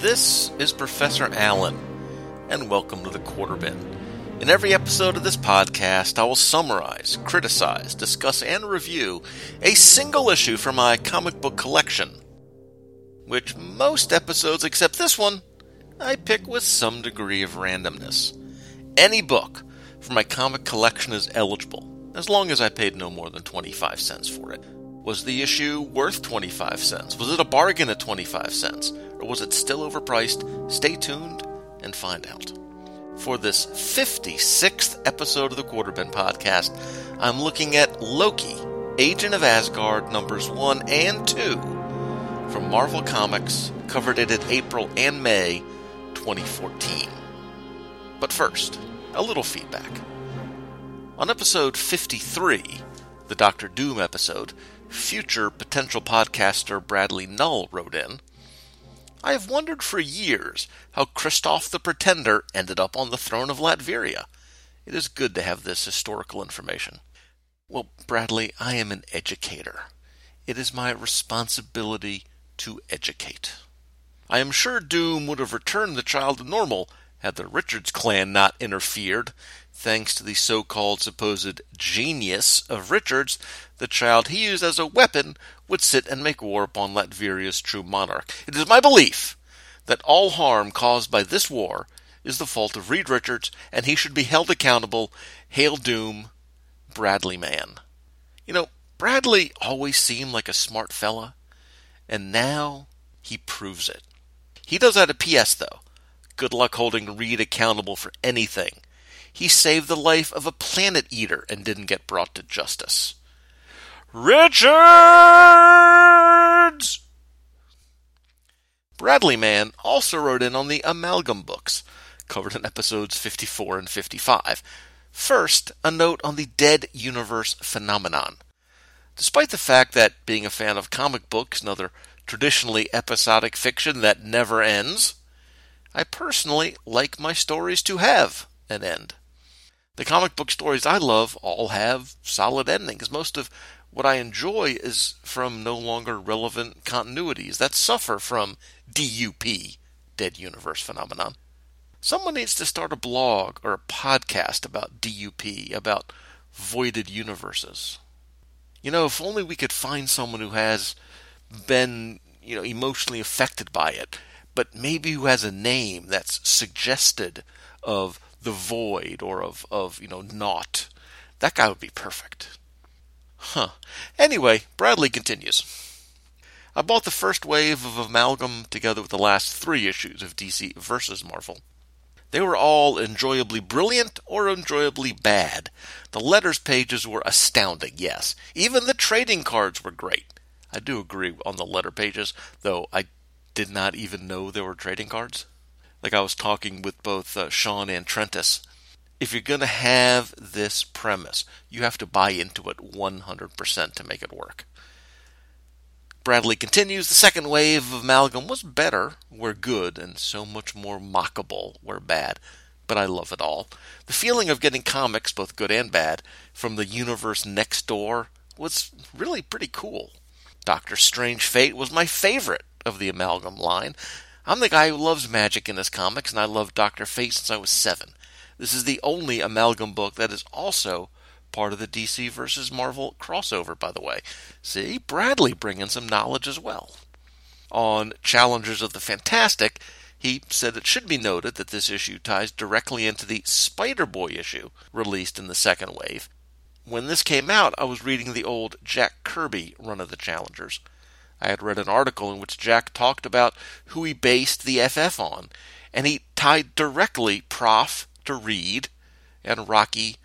This is Professor Allen, and welcome to the Quarter Bin. In every episode of this podcast, I will summarize, criticize, discuss, and review a single issue from my comic book collection, which most episodes, except this one, I pick with some degree of randomness. Any book from my comic collection is eligible, as long as I paid no more than 25 cents for it. Was the issue worth 25 cents? Was it a bargain at 25 cents? Or was it still overpriced? Stay tuned and find out. For this 56th episode of the Quarterbin podcast, I'm looking at Loki, Agent of Asgard numbers 1 and 2 from Marvel Comics, covered it in April and May 2014. But first, a little feedback. On episode 53, the Doctor Doom episode, future potential podcaster Bradley Null wrote in I have wondered for years how Kristoff the Pretender ended up on the throne of Latveria. It is good to have this historical information. Well, Bradley, I am an educator. It is my responsibility to educate. I am sure Doom would have returned the child to normal had the Richards clan not interfered. Thanks to the so called supposed genius of Richards, the child he used as a weapon would sit and make war upon Latveria's true monarch. It is my belief that all harm caused by this war is the fault of Reed Richards, and he should be held accountable. Hail Doom, Bradley Man. You know, Bradley always seemed like a smart fella, and now he proves it. He does have a PS, though. Good luck holding Reed accountable for anything. He saved the life of a planet eater and didn't get brought to justice. Richards! Bradley Man also wrote in on the Amalgam books, covered in episodes 54 and 55. First, a note on the Dead Universe phenomenon. Despite the fact that being a fan of comic books and other traditionally episodic fiction that never ends, I personally like my stories to have an end. The comic book stories I love all have solid endings. Most of what I enjoy is from no longer relevant continuities that suffer from DUP, Dead Universe Phenomenon. Someone needs to start a blog or a podcast about DUP, about voided universes. You know, if only we could find someone who has been, you know, emotionally affected by it, but maybe who has a name that's suggested of the void or of, of you know, naught. That guy would be perfect. Huh. Anyway, Bradley continues. I bought the first wave of Amalgam together with the last three issues of DC versus Marvel. They were all enjoyably brilliant or enjoyably bad. The letters pages were astounding, yes. Even the trading cards were great. I do agree on the letter pages, though I did not even know there were trading cards. Like I was talking with both uh, Sean and Trentus if you're going to have this premise, you have to buy into it 100% to make it work. Bradley continues The second wave of Amalgam was better, where good, and so much more mockable, where bad. But I love it all. The feeling of getting comics, both good and bad, from the universe next door was really pretty cool. Doctor Strange Fate was my favorite of the Amalgam line. I'm the guy who loves magic in his comics, and I love Doctor Fate since I was seven. This is the only amalgam book that is also part of the DC versus Marvel crossover, by the way. See, Bradley bringing some knowledge as well. On Challengers of the Fantastic, he said it should be noted that this issue ties directly into the Spider Boy issue released in the second wave. When this came out, I was reading the old Jack Kirby run of the Challengers. I had read an article in which Jack talked about who he based the FF on, and he tied directly Prof to Reed and Rocky,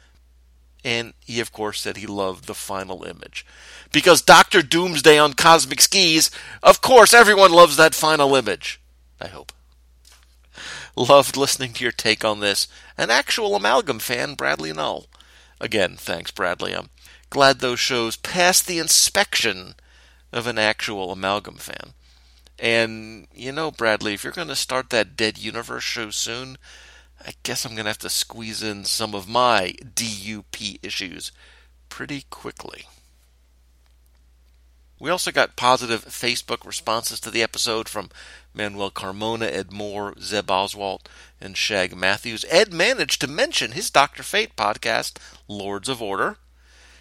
and he, of course, said he loved the final image. Because Dr. Doomsday on Cosmic Skis, of course, everyone loves that final image. I hope. Loved listening to your take on this. An actual amalgam fan, Bradley Null. Again, thanks, Bradley. I'm glad those shows passed the inspection of an actual amalgam fan. And you know, Bradley, if you're going to start that Dead Universe show soon, I guess I'm going to have to squeeze in some of my DUP issues pretty quickly. We also got positive Facebook responses to the episode from Manuel Carmona, Ed Moore, Zeb Oswalt, and Shag Matthews. Ed managed to mention his Dr. Fate podcast, Lords of Order.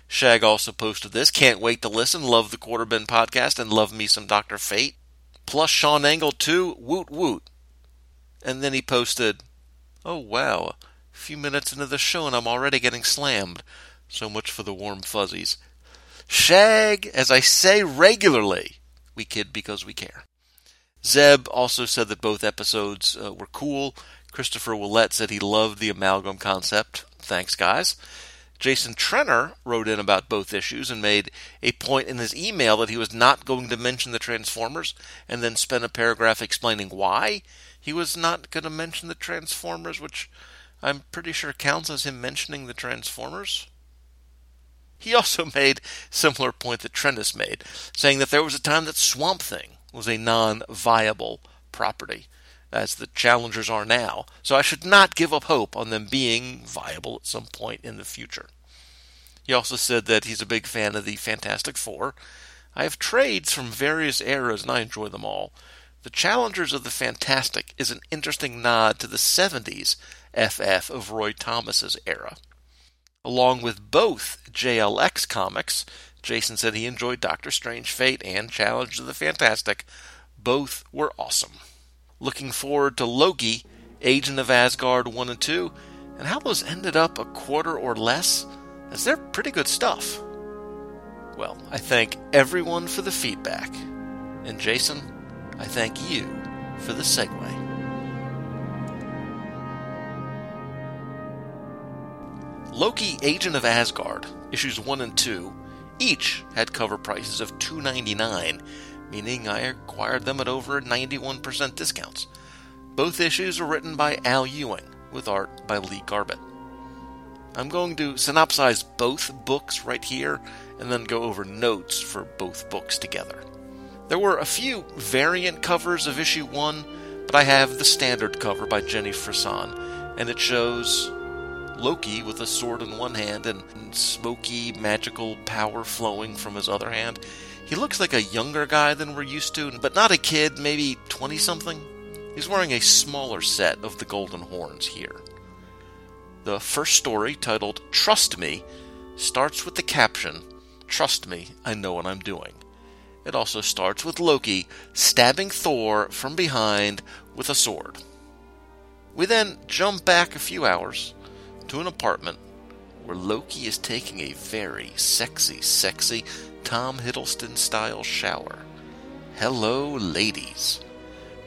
Shag also posted this. Can't wait to listen. Love the Quarterbin podcast and love me some Dr. Fate. Plus Sean Engel too. Woot woot. And then he posted, Oh wow, a few minutes into the show and I'm already getting slammed. So much for the warm fuzzies. Shag, as I say regularly, we kid because we care. Zeb also said that both episodes uh, were cool. Christopher Willett said he loved the amalgam concept. Thanks, guys. Jason Trenner wrote in about both issues and made a point in his email that he was not going to mention the Transformers and then spent a paragraph explaining why he was not going to mention the Transformers, which I'm pretty sure counts as him mentioning the Transformers. He also made similar point that Trendis made, saying that there was a time that Swamp Thing was a non-viable property, as the challengers are now, so I should not give up hope on them being viable at some point in the future. He also said that he's a big fan of the Fantastic Four. I have trades from various eras and I enjoy them all. The Challengers of the Fantastic is an interesting nod to the 70s FF of Roy Thomas's era. Along with both JLX comics, Jason said he enjoyed Doctor Strange Fate and Challenge of the Fantastic. Both were awesome. Looking forward to Loki, Agent of Asgard 1 and 2, and how those ended up a quarter or less, as they're pretty good stuff. Well, I thank everyone for the feedback. And Jason, I thank you for the segue. Loki Agent of Asgard, issues 1 and 2, each had cover prices of $2.99, meaning I acquired them at over 91% discounts. Both issues were written by Al Ewing, with art by Lee Garbett. I'm going to synopsize both books right here and then go over notes for both books together. There were a few variant covers of issue 1, but I have the standard cover by Jenny Frison, and it shows Loki with a sword in one hand and smoky, magical power flowing from his other hand. He looks like a younger guy than we're used to, but not a kid, maybe 20 something. He's wearing a smaller set of the Golden Horns here. The first story, titled Trust Me, starts with the caption Trust me, I know what I'm doing. It also starts with Loki stabbing Thor from behind with a sword. We then jump back a few hours to an apartment where Loki is taking a very sexy, sexy Tom Hiddleston style shower. Hello, ladies.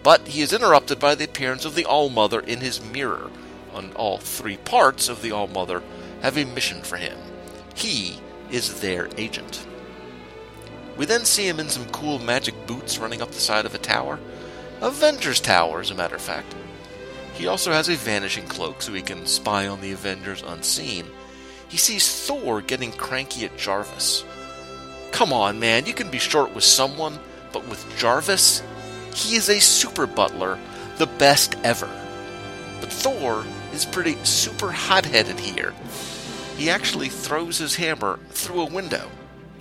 But he is interrupted by the appearance of the All Mother in his mirror, and all three parts of the All Mother have a mission for him. He is their agent. We then see him in some cool magic boots running up the side of a tower. Avengers Tower, as a matter of fact. He also has a vanishing cloak so he can spy on the Avengers unseen. He sees Thor getting cranky at Jarvis. Come on, man, you can be short with someone, but with Jarvis, he is a super butler, the best ever. But Thor is pretty super hot headed here. He actually throws his hammer through a window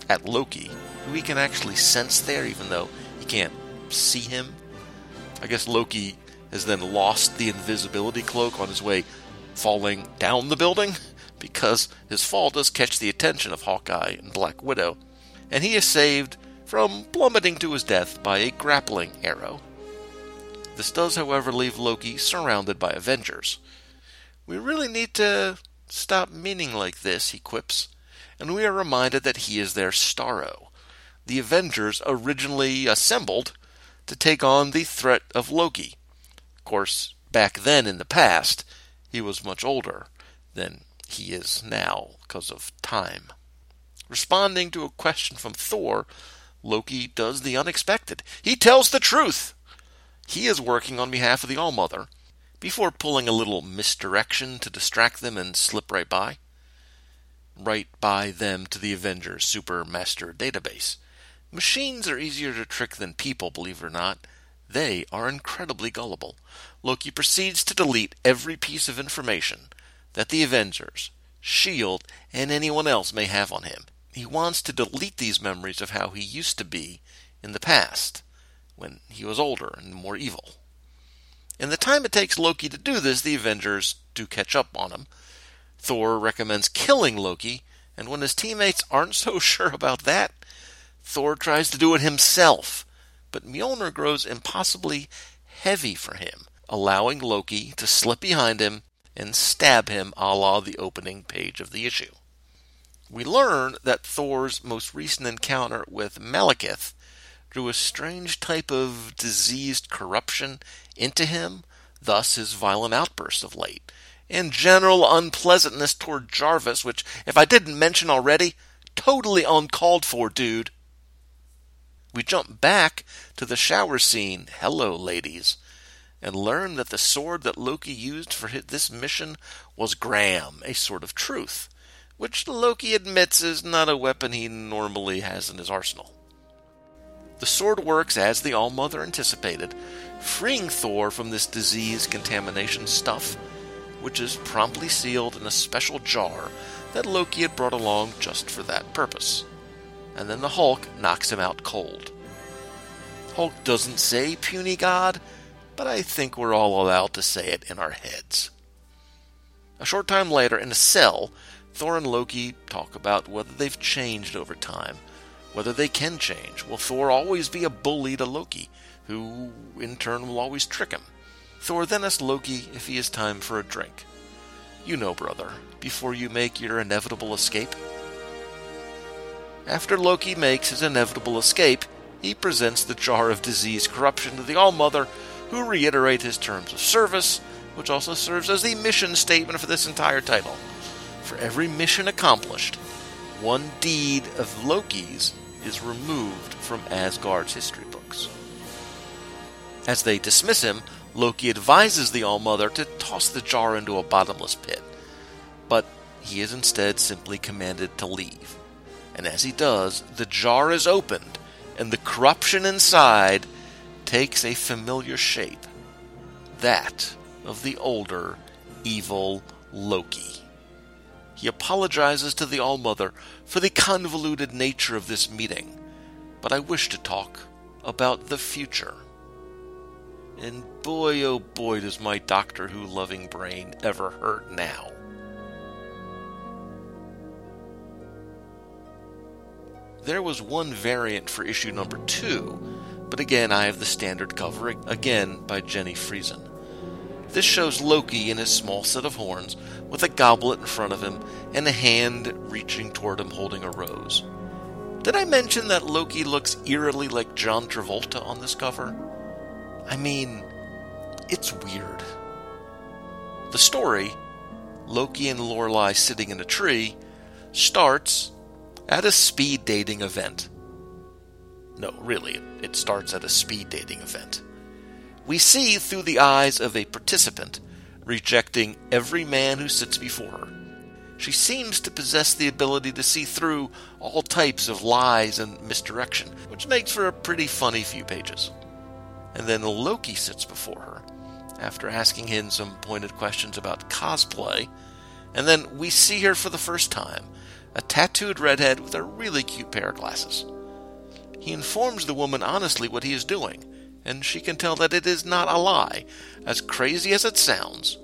at Loki, who he can actually sense there, even though he can't see him. I guess Loki has then lost the invisibility cloak on his way falling down the building because his fall does catch the attention of Hawkeye and Black Widow, and he is saved from plummeting to his death by a grappling arrow. This does, however, leave Loki surrounded by Avengers. We really need to stop meaning like this, he quips, and we are reminded that he is their Starro. The Avengers originally assembled to take on the threat of Loki, Of course, back then in the past, he was much older than he is now because of time. Responding to a question from Thor, Loki does the unexpected. He tells the truth. He is working on behalf of the All Mother before pulling a little misdirection to distract them and slip right by. Right by them to the Avengers Super Master database. Machines are easier to trick than people, believe it or not. They are incredibly gullible. Loki proceeds to delete every piece of information that the Avengers, S.H.I.E.L.D., and anyone else may have on him. He wants to delete these memories of how he used to be in the past. when he was older and more evil. In the time it takes Loki to do this, the Avengers do catch up on him. Thor recommends killing Loki, and when his teammates aren't so sure about that, Thor tries to do it himself. But Mjolnir grows impossibly heavy for him, allowing Loki to slip behind him and stab him a la the opening page of the issue. We learn that Thor's most recent encounter with Malekith drew a strange type of diseased corruption into him, thus his violent outbursts of late, and general unpleasantness toward Jarvis, which, if I didn't mention already, totally uncalled for, dude. We jump back to the shower scene, hello, ladies, and learn that the sword that Loki used for this mission was Gram, a sword of truth which Loki admits is not a weapon he normally has in his arsenal. The sword works as the Allmother anticipated, freeing Thor from this disease contamination stuff, which is promptly sealed in a special jar that Loki had brought along just for that purpose. And then the Hulk knocks him out cold. Hulk doesn't say puny god, but I think we're all allowed to say it in our heads. A short time later, in a cell, Thor and Loki talk about whether they've changed over time, whether they can change. Will Thor always be a bully to Loki, who in turn will always trick him? Thor then asks Loki if he has time for a drink. You know, brother, before you make your inevitable escape. After Loki makes his inevitable escape, he presents the jar of disease corruption to the Allmother, who reiterate his terms of service, which also serves as the mission statement for this entire title. For every mission accomplished, one deed of Loki's is removed from Asgard's history books. As they dismiss him, Loki advises the Allmother to toss the jar into a bottomless pit, but he is instead simply commanded to leave. And as he does, the jar is opened, and the corruption inside takes a familiar shape that of the older, evil Loki. He apologizes to the All Mother for the convoluted nature of this meeting, but I wish to talk about the future. And boy, oh boy, does my Doctor Who loving brain ever hurt now. There was one variant for issue number two, but again I have the standard cover, again by Jenny Frison. This shows Loki in his small set of horns, with a goblet in front of him and a hand reaching toward him holding a rose. Did I mention that Loki looks eerily like John Travolta on this cover? I mean, it's weird. The story, Loki and Lorelei sitting in a tree, starts at a speed dating event. No, really, it starts at a speed dating event we see through the eyes of a participant, rejecting every man who sits before her. She seems to possess the ability to see through all types of lies and misdirection, which makes for a pretty funny few pages. And then Loki sits before her, after asking him some pointed questions about cosplay, and then we see her for the first time, a tattooed redhead with a really cute pair of glasses. He informs the woman honestly what he is doing, and she can tell that it is not a lie. As crazy as it sounds,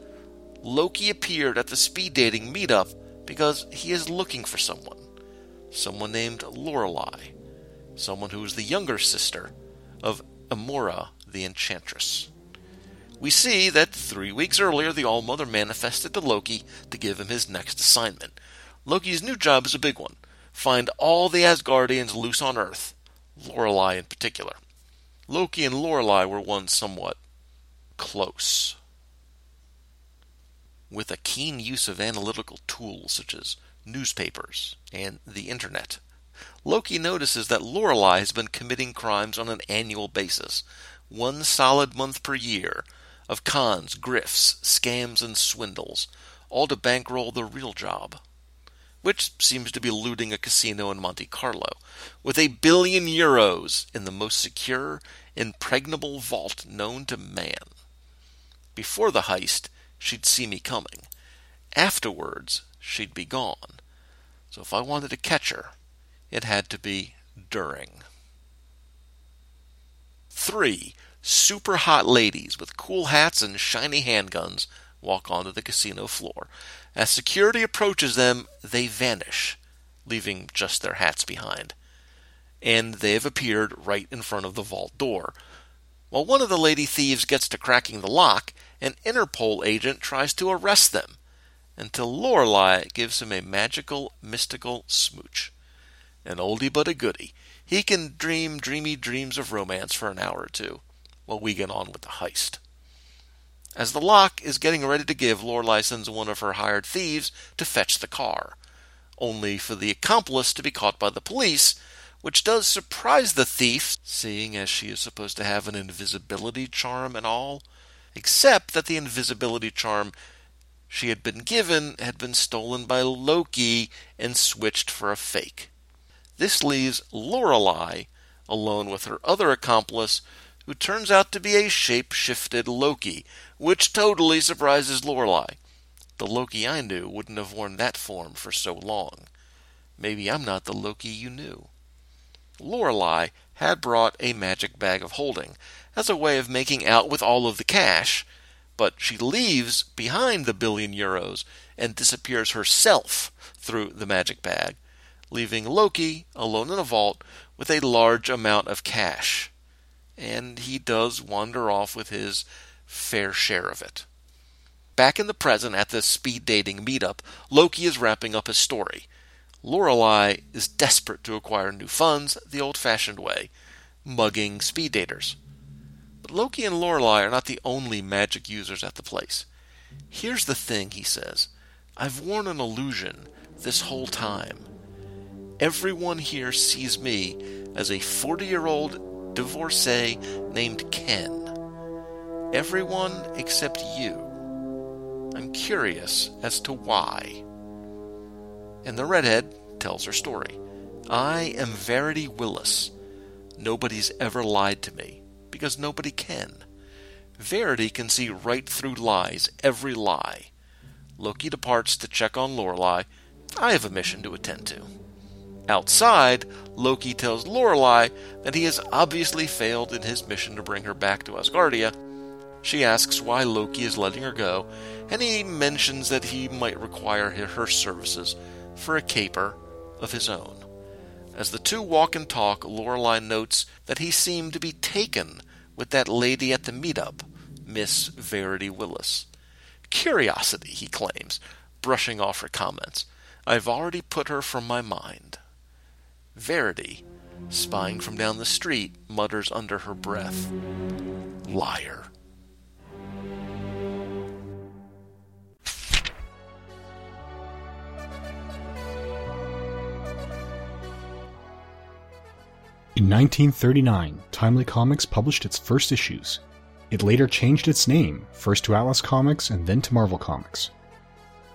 Loki appeared at the speed dating meetup because he is looking for someone. Someone named Lorelei. Someone who is the younger sister of Amora the Enchantress. We see that three weeks earlier the Allmother manifested to Loki to give him his next assignment. Loki's new job is a big one find all the Asgardians loose on Earth, Lorelei in particular. Loki and Lorelei were once somewhat close. With a keen use of analytical tools such as newspapers and the internet, Loki notices that Lorelei has been committing crimes on an annual basis, one solid month per year, of cons, grifts, scams, and swindles, all to bankroll the real job which seems to be looting a casino in Monte Carlo, with a billion euros in the most secure, impregnable vault known to man. Before the heist, she'd see me coming. Afterwards, she'd be gone. So if I wanted to catch her, it had to be during. three super hot ladies with cool hats and shiny handguns walk onto the casino floor. As security approaches them, they vanish, leaving just their hats behind. And they have appeared right in front of the vault door. While one of the lady thieves gets to cracking the lock, an Interpol agent tries to arrest them until Lorelei gives him a magical, mystical smooch. An oldie but a goodie. He can dream dreamy dreams of romance for an hour or two while we get on with the heist. As the lock is getting ready to give, Lorelei sends one of her hired thieves to fetch the car, only for the accomplice to be caught by the police, which does surprise the thief, seeing as she is supposed to have an invisibility charm and all, except that the invisibility charm she had been given had been stolen by Loki and switched for a fake. This leaves Lorelei alone with her other accomplice, who turns out to be a shape-shifted Loki, which totally surprises Lorelei. The Loki I knew wouldn't have worn that form for so long. Maybe I'm not the Loki you knew. Lorelei had brought a magic bag of holding as a way of making out with all of the cash, but she leaves behind the billion euros and disappears herself through the magic bag, leaving Loki alone in a vault with a large amount of cash and he does wander off with his fair share of it. Back in the present at the speed dating meetup, Loki is wrapping up his story. Lorelei is desperate to acquire new funds the old fashioned way, mugging speed daters. But Loki and Lorelei are not the only magic users at the place. Here's the thing, he says. I've worn an illusion this whole time. Everyone here sees me as a 40 year old divorcee named Ken. Everyone except you. I'm curious as to why. And the redhead tells her story. I am Verity Willis. Nobody's ever lied to me, because nobody can. Verity can see right through lies, every lie. Loki departs to check on Lorelei. I have a mission to attend to. Outside, Loki tells Lorelei that he has obviously failed in his mission to bring her back to Asgardia. She asks why Loki is letting her go, and he mentions that he might require her services for a caper of his own. As the two walk and talk, Lorelei notes that he seemed to be taken with that lady at the meetup, Miss Verity Willis. Curiosity, he claims, brushing off her comments. I've already put her from my mind. Verity, spying from down the street, mutters under her breath, Liar. In 1939, Timely Comics published its first issues. It later changed its name, first to Atlas Comics and then to Marvel Comics.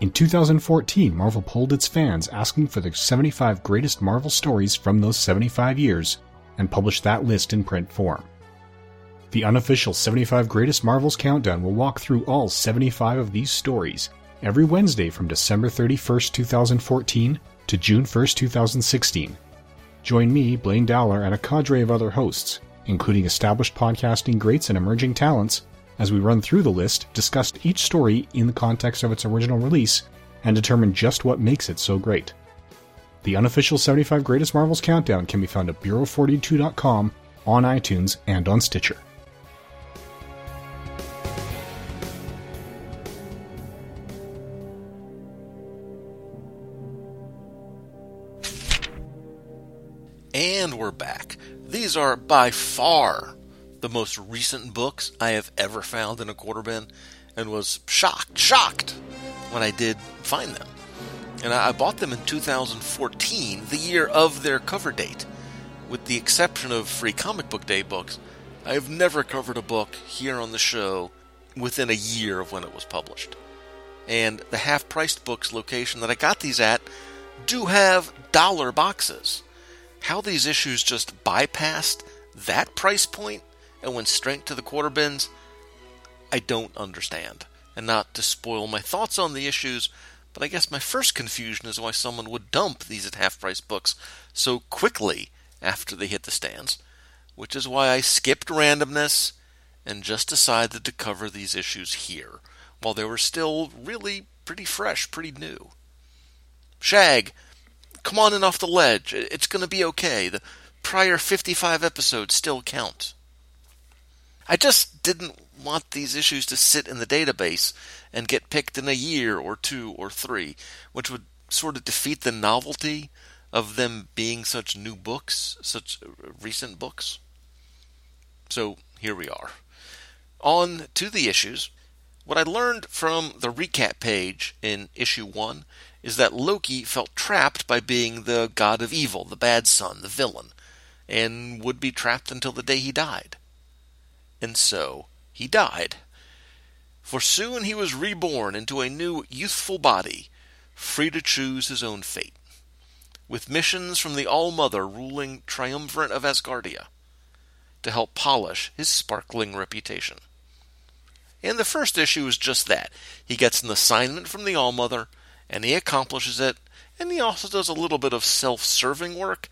In 2014, Marvel polled its fans asking for the 75 greatest Marvel stories from those 75 years and published that list in print form. The unofficial 75 Greatest Marvels Countdown will walk through all 75 of these stories every Wednesday from December 31st, 2014 to June 1st, 2016. Join me, Blaine Dowler, and a cadre of other hosts, including established podcasting greats and emerging talents, as we run through the list, discuss each story in the context of its original release, and determine just what makes it so great. The unofficial 75 Greatest Marvels Countdown can be found at Bureau42.com, on iTunes, and on Stitcher. And we're back. These are by far the most recent books I have ever found in a quarter bin and was shocked, shocked when I did find them. And I bought them in 2014, the year of their cover date. With the exception of free comic book day books, I have never covered a book here on the show within a year of when it was published. And the half priced books location that I got these at do have dollar boxes. How these issues just bypassed that price point and went straight to the quarter bins, I don't understand. And not to spoil my thoughts on the issues, but I guess my first confusion is why someone would dump these at half price books so quickly after they hit the stands. which is why I skipped randomness and just decided to cover these issues here, while they were still really pretty fresh, pretty new. Shag, come on in off the ledge. It's going to be okay. The prior 55 episodes still count. I just didn't want these issues to sit in the database and get picked in a year or two or three, which would sort of defeat the novelty of them being such new books, such uh, recent books. So here we are. On to the issues. What I learned from the recap page in issue 1 is that Loki felt trapped by being the god of evil, the bad son, the villain, and would be trapped until the day he died. And so he died. For soon he was reborn into a new youthful body, free to choose his own fate, with missions from the All Mother ruling triumvirate of Asgardia to help polish his sparkling reputation. And the first issue is just that. He gets an assignment from the All Mother and he accomplishes it, and he also does a little bit of self serving work.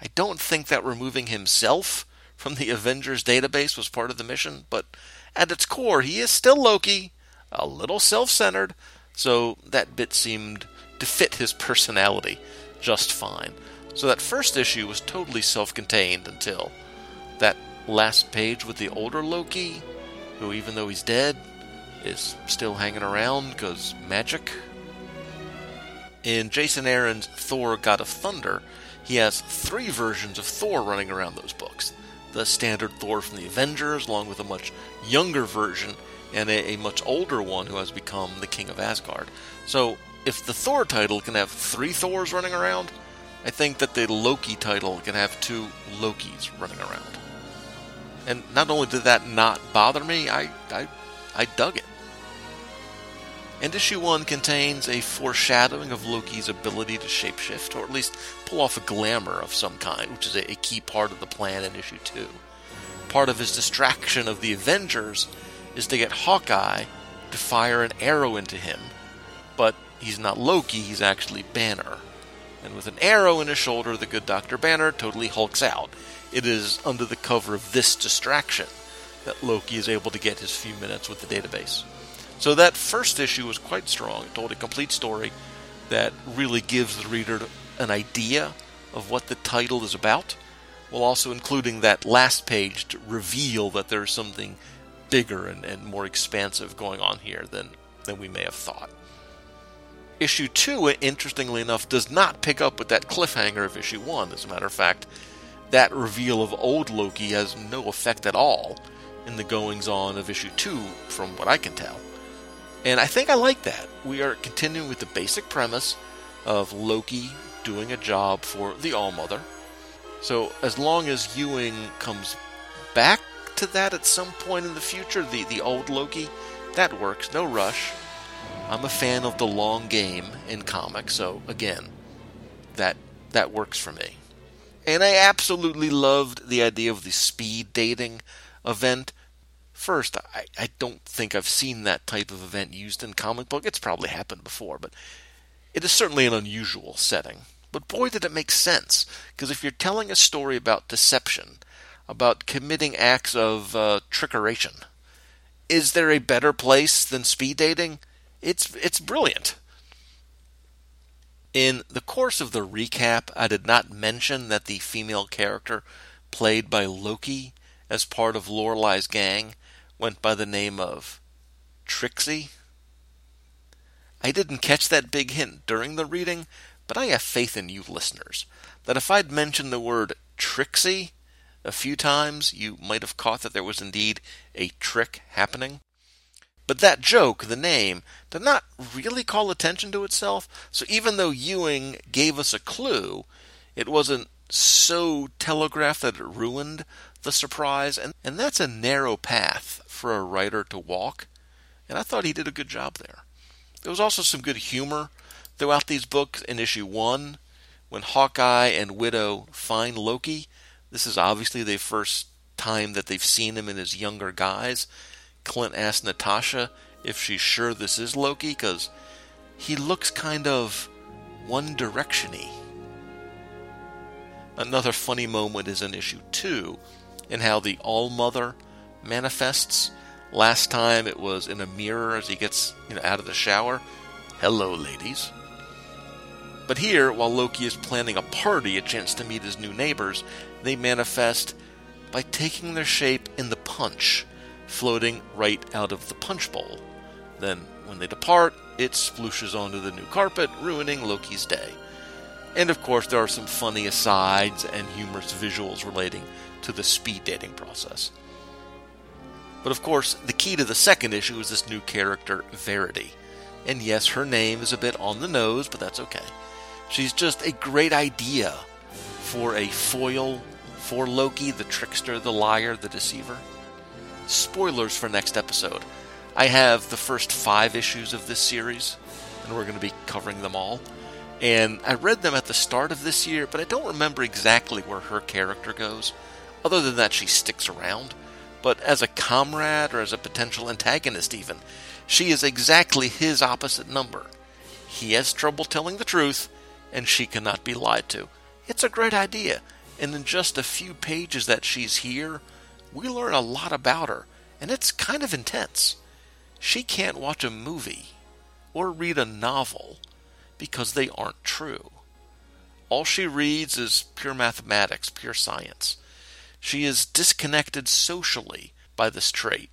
I don't think that removing himself from the Avengers database was part of the mission, but at its core, he is still Loki, a little self centered, so that bit seemed to fit his personality just fine. So that first issue was totally self contained until that last page with the older Loki, who, even though he's dead, is still hanging around because magic. In Jason Aaron's Thor God of Thunder, he has three versions of Thor running around those books. The standard Thor from the Avengers, along with a much younger version and a, a much older one who has become the King of Asgard. So, if the Thor title can have three Thors running around, I think that the Loki title can have two Lokis running around. And not only did that not bother me, I, I, I dug it. And issue 1 contains a foreshadowing of Loki's ability to shapeshift, or at least pull off a glamour of some kind, which is a, key part of the plan in issue 2. Part of his distraction of the Avengers is to get Hawkeye to fire an arrow into him, but he's not Loki, he's actually Banner. And with an arrow in his shoulder, the good Dr. Banner totally hulks out. It is under the cover of this distraction that Loki is able to get his few minutes with the database. So that first issue was quite strong. It told a complete story that really gives the reader an idea of what the title is about, while also including that last page to reveal that there's something bigger and, and more expansive going on here than, than we may have thought. Issue 2, interestingly enough, does not pick up with that cliffhanger of issue 1. As a matter of fact, that reveal of old Loki has no effect at all in the goings on of issue 2, from what I can tell. And I think I like that. We are continuing with the basic premise of Loki doing a job for the All Mother. So as long as Ewing comes back to that at some point in the future, the, the old Loki, that works, no rush. I'm a fan of the long game in comics, so again, that that works for me. And I absolutely loved the idea of the speed dating event First, I, I don't think I've seen that type of event used in comic book. It's probably happened before, but it is certainly an unusual setting. But boy, did it make sense. Because if you're telling a story about deception, about committing acts of uh, trickeration, is there a better place than speed dating? It's it's brilliant. In the course of the recap, I did not mention that the female character played by Loki as part of Lorelei's gang went by the name of Trixie. I didn't catch that big hint during the reading, but I have faith in you listeners that if I'd mentioned the word Trixie a few times, you might have caught that there was indeed a trick happening. But that joke, the name, did not really call attention to itself, so even though Ewing gave us a clue, it wasn't so telegraphed that it ruined the surprise, and, and that's a narrow path for a writer to walk, and I thought he did a good job there. There was also some good humor throughout these books. In issue one, when Hawkeye and Widow find Loki, this is obviously the first time that they've seen him in his younger guise. Clint asks Natasha if she's sure this is Loki because he looks kind of One Directiony. Another funny moment is in issue two and how the All Mother manifests. Last time it was in a mirror as he gets you know, out of the shower. Hello, ladies. But here, while Loki is planning a party, a chance to meet his new neighbors, they manifest by taking their shape in the punch, floating right out of the punch bowl. Then, when they depart, it splooshes onto the new carpet, ruining Loki's day. And of course, there are some funny asides and humorous visuals relating to the speed dating process. But of course, the key to the second issue is this new character, Verity. And yes, her name is a bit on the nose, but that's okay. She's just a great idea for a foil for Loki, the trickster, the liar, the deceiver. Spoilers for next episode. I have the first five issues of this series, and we're going to be covering them all. And I read them at the start of this year, but I don't remember exactly where her character goes, other than that she sticks around. But as a comrade or as a potential antagonist, even, she is exactly his opposite number. He has trouble telling the truth, and she cannot be lied to. It's a great idea, and in just a few pages that she's here, we learn a lot about her, and it's kind of intense. She can't watch a movie or read a novel because they aren't true. All she reads is pure mathematics, pure science. She is disconnected socially by this trait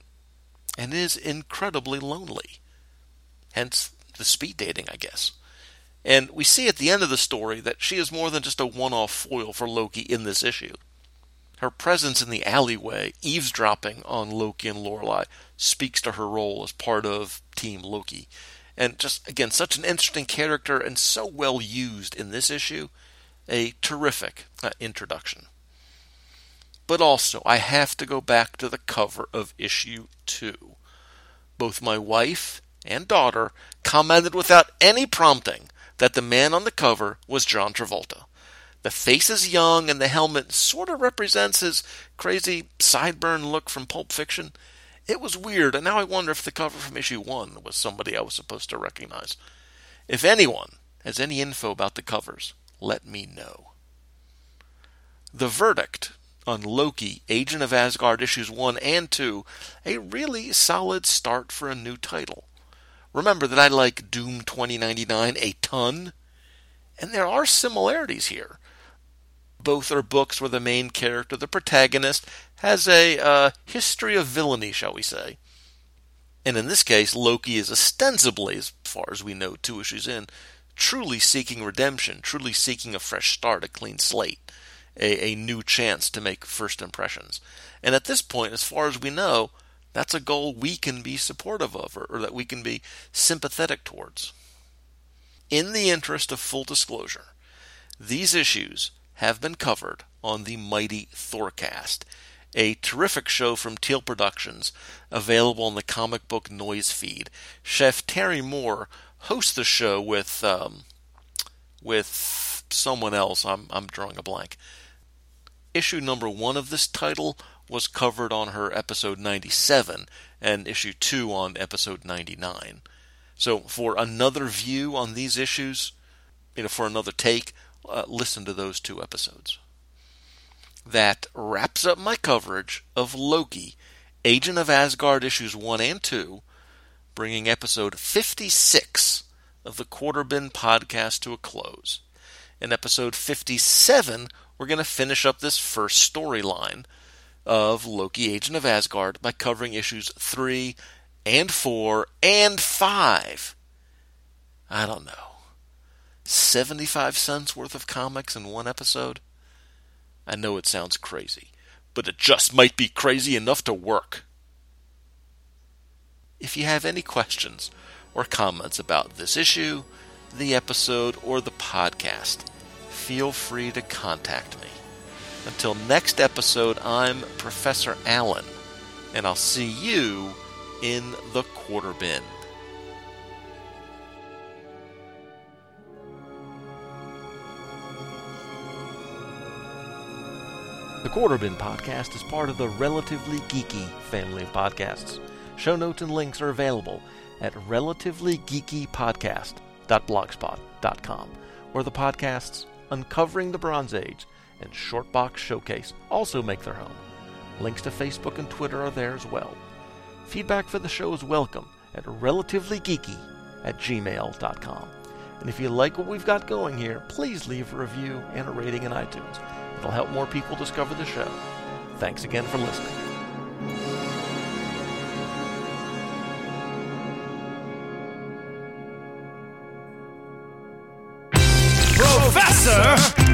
and is incredibly lonely. Hence the speed dating, I guess. And we see at the end of the story that she is more than just a one off foil for Loki in this issue. Her presence in the alleyway, eavesdropping on Loki and Lorelei, speaks to her role as part of Team Loki. And just, again, such an interesting character and so well used in this issue. A terrific uh, introduction. But also, I have to go back to the cover of issue 2. Both my wife and daughter commented without any prompting that the man on the cover was John Travolta. The face is young, and the helmet sort of represents his crazy sideburn look from Pulp Fiction. It was weird, and now I wonder if the cover from issue 1 was somebody I was supposed to recognize. If anyone has any info about the covers, let me know. The verdict on Loki, Agent of Asgard issues 1 and 2, a really solid start for a new title. Remember that I like Doom 2099 a ton, and there are similarities here. Both are books where the main character, the protagonist, has a uh, history of villainy, shall we say. And in this case, Loki is ostensibly, as far as we know, two issues in, truly seeking redemption, truly seeking a fresh start, a clean slate a, a new chance to make first impressions. And at this point, as far as we know, that's a goal we can be supportive of or, or that we can be sympathetic towards. In the interest of full disclosure, these issues have been covered on the Mighty Thorcast, a terrific show from Teal Productions, available on the comic book noise feed. Chef Terry Moore hosts the show with um, with someone else. I'm I'm drawing a blank issue number one of this title was covered on her episode 97, and issue two on episode 99. So, for another view on these issues, you know, for another take, uh, listen to those two episodes. That wraps up my coverage of Loki, Agent of Asgard issues 1 and 2, bringing episode 56 of the Quarter Bin podcast to a close. In episode 57, we're going to finish up this first storyline of Loki, Agent of Asgard, by covering issues 3 and 4 and 5. I don't know. 75 cents worth of comics in one episode? I know it sounds crazy, but it just might be crazy enough to work. If you have any questions or comments about this issue, the episode, or the podcast, feel free to contact me. Until next episode, I'm Professor Allen, and I'll see you in the quarter bin. The Quarter Bin Podcast is part of the Relatively Geeky family of podcasts. Show notes and links are available at relativelygeekypodcast.blogspot.com, where the podcasts Uncovering the Bronze Age, and Shortbox Showcase also make their home. Links to Facebook and Twitter are there as well. Feedback for the show is welcome at relativelygeeky at gmail.com. And if you like what we've got going here, please leave a review and a rating in iTunes. It'll help more people discover the show. Thanks again for listening. Professor